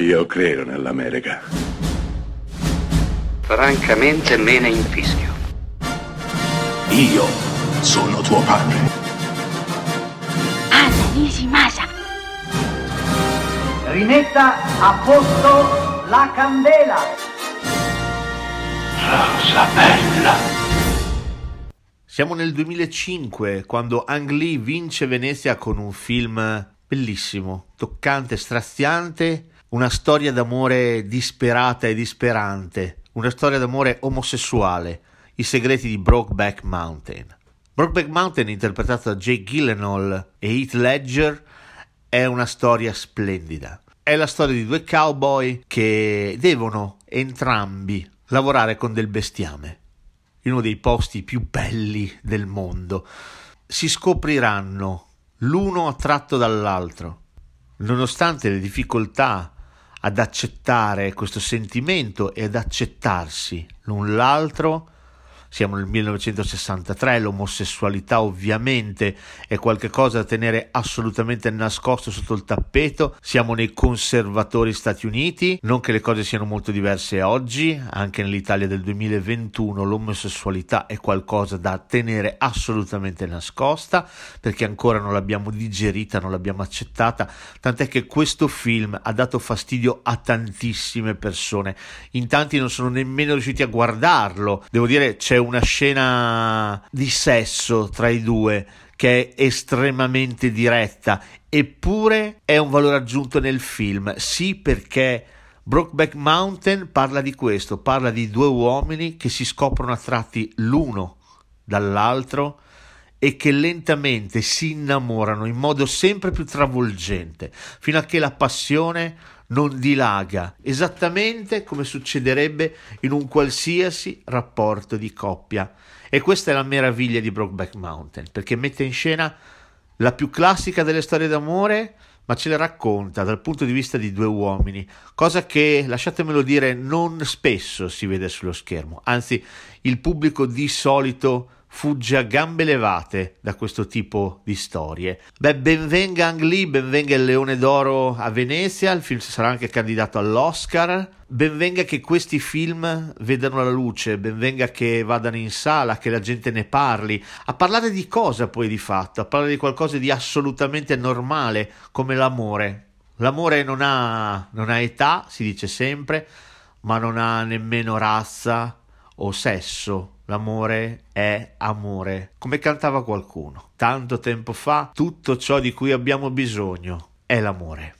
Io credo nell'America. Francamente me ne infischio. Io sono tuo padre. Anna Nishimasa. Rimetta a posto la candela. Rosa bella. Siamo nel 2005 quando Ang Lee vince Venezia con un film bellissimo, toccante, straziante, una storia d'amore disperata e disperante, una storia d'amore omosessuale, i segreti di Brokeback Mountain. Brokeback Mountain, interpretato da Jake Gyllenhaal e Heath Ledger, è una storia splendida. È la storia di due cowboy che devono entrambi lavorare con del bestiame in uno dei posti più belli del mondo. Si scopriranno l'uno attratto dall'altro, nonostante le difficoltà ad accettare questo sentimento e ad accettarsi l'un l'altro, siamo nel 1963, l'omosessualità ovviamente è qualcosa da tenere assolutamente nascosto sotto il tappeto, siamo nei conservatori Stati Uniti, non che le cose siano molto diverse oggi, anche nell'Italia del 2021 l'omosessualità è qualcosa da tenere assolutamente nascosta perché ancora non l'abbiamo digerita, non l'abbiamo accettata, tant'è che questo film ha dato fastidio a tantissime persone, in tanti non sono nemmeno riusciti a guardarlo, devo dire c'è una scena di sesso tra i due che è estremamente diretta, eppure è un valore aggiunto nel film, sì perché Brokeback Mountain parla di questo, parla di due uomini che si scoprono attratti l'uno dall'altro e che lentamente si innamorano in modo sempre più travolgente, fino a che la passione non dilaga, esattamente come succederebbe in un qualsiasi rapporto di coppia. E questa è la meraviglia di Brokeback Mountain, perché mette in scena la più classica delle storie d'amore, ma ce le racconta dal punto di vista di due uomini, cosa che, lasciatemelo dire, non spesso si vede sullo schermo, anzi il pubblico di solito fugge a gambe levate da questo tipo di storie. Beh, benvenga Ang Lee, benvenga il Leone d'Oro a Venezia, il film sarà anche candidato all'Oscar. Benvenga che questi film vedano la luce, benvenga che vadano in sala, che la gente ne parli. A parlare di cosa poi di fatto? A parlare di qualcosa di assolutamente normale come l'amore. L'amore non ha, non ha età, si dice sempre, ma non ha nemmeno razza o sesso L'amore è amore, come cantava qualcuno. Tanto tempo fa, tutto ciò di cui abbiamo bisogno è l'amore.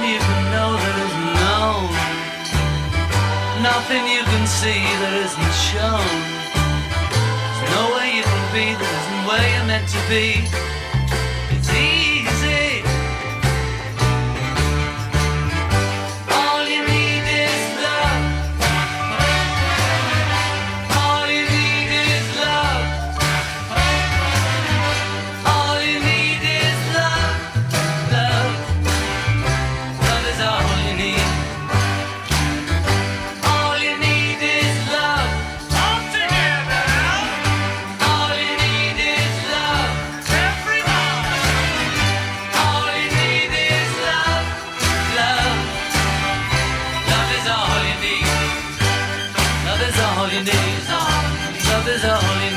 Nothing you can know that isn't known. Nothing you can see that isn't shown. There's way you can be that isn't where you're meant to be. is only